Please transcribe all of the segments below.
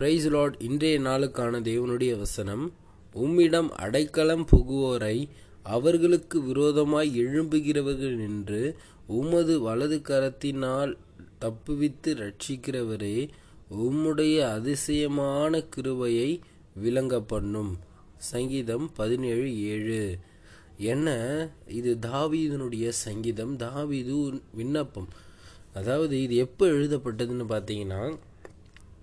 Price Lord இன்றைய நாளுக்கான தேவனுடைய வசனம் உம்மிடம் அடைக்கலம் புகுவோரை அவர்களுக்கு விரோதமாய் எழும்புகிறவர்கள் என்று உமது வலது கரத்தினால் தப்புவித்து ரட்சிக்கிறவரே உம்முடைய அதிசயமான கிருவையை விளங்க பண்ணும் சங்கீதம் பதினேழு ஏழு. என்ன? இது தாவீதனுடைய சங்கீதம் தாவீது விண்ணப்பம். அதாவது இது எப்போ எழுதப்பட்டதுன்னு பார்த்தீங்கன்னா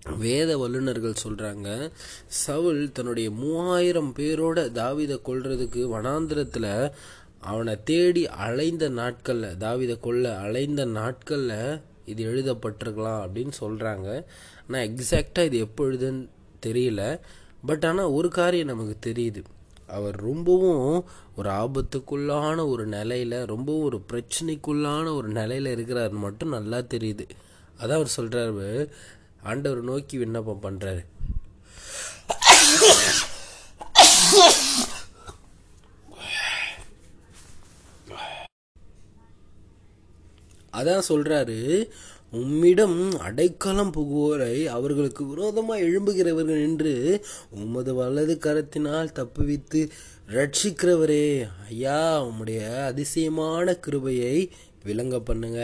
வேத வல்லுநர்கள் சொல்கிறாங்க சவுல் தன்னுடைய மூவாயிரம் பேரோட தாவிதை கொள்றதுக்கு வனாந்திரத்தில் அவனை தேடி அலைந்த நாட்களில் தாவிதை கொல்ல அலைந்த நாட்களில் இது எழுதப்பட்டிருக்கலாம் அப்படின்னு சொல்கிறாங்க ஆனால் எக்ஸாக்டாக இது எப்போ எழுதுன்னு தெரியல. பட் ஆனால் ஒரு காரியம் நமக்கு தெரியுது. அவர் ரொம்பவும் ஒரு ஆபத்துக்குள்ளான ஒரு நிலையில் ரொம்பவும் ஒரு பிரச்சனைக்குள்ளான ஒரு நிலையில் இருக்கிறாருன்னு மட்டும் நல்லா தெரியுது. அதான் அவர் சொல்கிறாரு ஆண்டவர் நோக்கி விண்ணப்பம் பண்ணுறாரு அதான் சொல்றாரு உம்மிடம் அடைக்கலம் புகுவோரை அவர்களுக்கு விரோதமாக எழும்புகிறவர்கள் என்று உமது வலது கரத்தினால் தப்புவித்து ரட்சிக்கிறவரே ஐயா உம்முடைய அதிசயமான கிருபையை விளங்க பண்ணுங்க.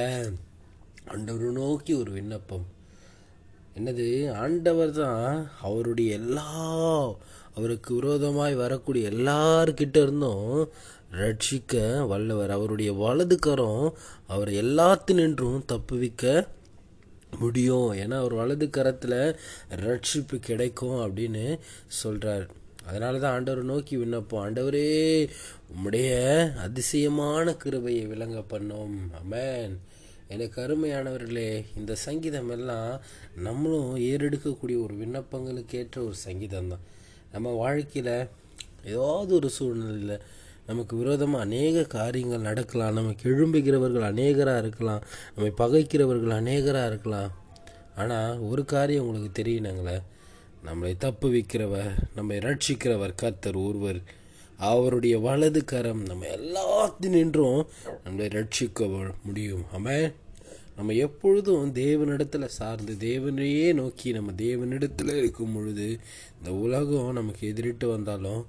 அண்டவர் நோக்கி ஒரு விண்ணப்பம். என்னது ஆண்டவர் தான் அவருடைய எல்லா அவருக்கு விரோதமாய் வரக்கூடிய எல்லார்கிட்ட இருந்தும் ரட்சிக்க வல்லவர். அவருடைய வலது கரம் எல்லாத்து நின்றும் தப்புவிக்க முடியும். ஏன்னா அவர் வலது கரத்தில் ரட்சிப்பு கிடைக்கும் அப்படின்னு சொல்கிறார் அதனால தான் ஆண்டவர் நோக்கி விண்ணப்பம். ஆண்டவரே உம்முடைய அதிசயமான கிருபையை விளங்க பண்ணோம். அமேன் எனக்கு அருமையானவர்களே இந்த சங்கீதம் எல்லாம் நம்மளும் ஏறெடுக்கக்கூடிய ஒரு விண்ணப்பங்களுக்கு ஏற்ற ஒரு சங்கீதம் தான் நம்ம வாழ்க்கையில் ஏதாவது ஒரு சூழ்நிலையில் நமக்கு விரோதமாக அநேக காரியங்கள் நடக்கலாம். நமக்கு எழும்புகிறவர்கள் அநேகராக இருக்கலாம். நம்மை பகைக்கிறவர்கள் அநேகராக இருக்கலாம். ஆனால் ஒரு காரியம் உங்களுக்கு தெரியணுங்களே. நம்மளை தப்பு வைக்கிறவர் நம்மை ரட்சிக்கிறவர் கர்த்தர் ஒருவர். அவருடைய வலது கரம் நம்ம எல்லாத்தினின்றும் நம்மளை ரட்சிக்க முடியும். ஆமே நம்ம எப்பொழுதும் தேவனிடத்தில் சார்ந்து தேவனையே நோக்கி நம்ம தேவனிடத்தில் இருக்கும் பொழுது இந்த உலகம் நமக்கு எதிரிட்டு வந்தாலும்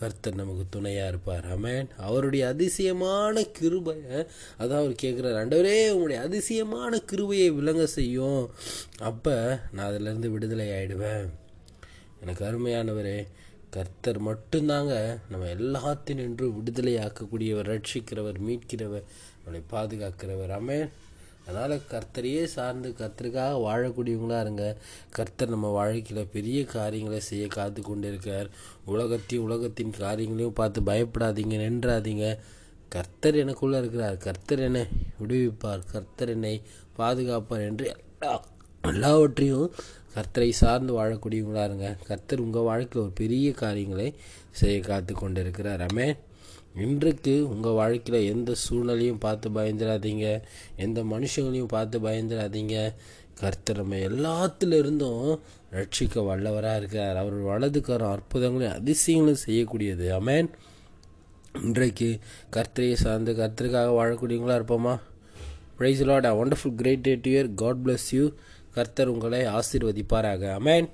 கர்த்தர் நமக்கு துணையாக இருப்பார். அமேன் அவருடைய அதிசயமான கிருபையை அதான் அவர் கேட்குறாரு ஆண்டவரே உங்களுடைய அதிசயமான கிருபையை விளங்க செய்யும். அப்போ நான் அதிலேருந்து விடுதலை ஆகிடுவேன் எனக்கு அருமையானவரே கர்த்தர் மட்டும்தாங்க நம்ம எல்லாத்தினின்று விடுதலை ஆக்கக்கூடியவர் ரட்சிக்கிறவர் மீட்கிறவர் நம்மளை பாதுகாக்கிறவர். அமேன் அதனால் கர்த்தரையே சார்ந்து கர்த்தருக்காக வாழக்கூடியவங்களாக இருங்க. கர்த்தர் நம்ம வாழ்க்கையில் பெரிய காரியங்களை செய்ய காத்து கொண்டு இருக்கார் உலகத்தையும் உலகத்தின் காரியங்களையும் பார்த்து பயப்படாதீங்க நின்றாதீங்க. கர்த்தர் எனக்குள்ளே இருக்கிறார். கர்த்தர் என்னை விடுவிப்பார். கர்த்தர் என்னை பாதுகாப்பார் என்று எல்லா எல்லாவற்றையும் கர்த்தரை சார்ந்து வாழக்கூடியவங்களாக இருங்க. கர்த்தர் உங்கள் வாழ்க்கையில் ஒரு பெரிய காரியங்களை செய்ய காத்து கொண்டு இருக்கிறார் அமே இன்றைக்கு உங்கள் வாழ்க்கையில் எந்த சூழ்நிலையும் பார்த்து பயந்துடாதீங்க. எந்த மனுஷங்களையும் பார்த்து பயந்துடாதீங்க. கர்த்தர் நம்ம ரட்சிக்க வல்லவராக இருக்கார் அவர் வலதுக்காரன் அற்புதங்களையும் அதிசயங்களும் செய்யக்கூடியது. அமேன் இன்றைக்கு கர்த்தரையை சார்ந்து கர்த்தருக்காக வாழக்கூடியவங்களா இருப்போமா? Praise lord a wonderful great day to year God bless you கர்த்தர் உங்களை ஆசீர்வதிப்பாராக. அமேன்